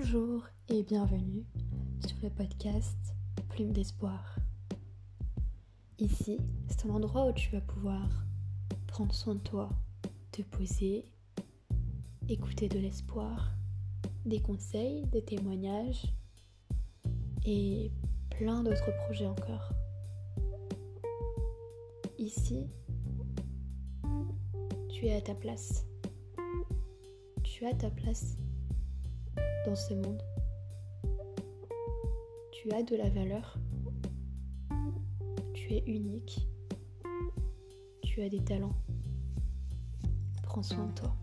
Bonjour et bienvenue sur le podcast Plume d'espoir. Ici, c'est un endroit où tu vas pouvoir prendre soin de toi, te poser, écouter de l'espoir, des conseils, des témoignages et plein d'autres projets encore. Ici, tu es à ta place. Tu as ta place ce monde. Tu as de la valeur. Tu es unique. Tu as des talents. Prends soin de toi.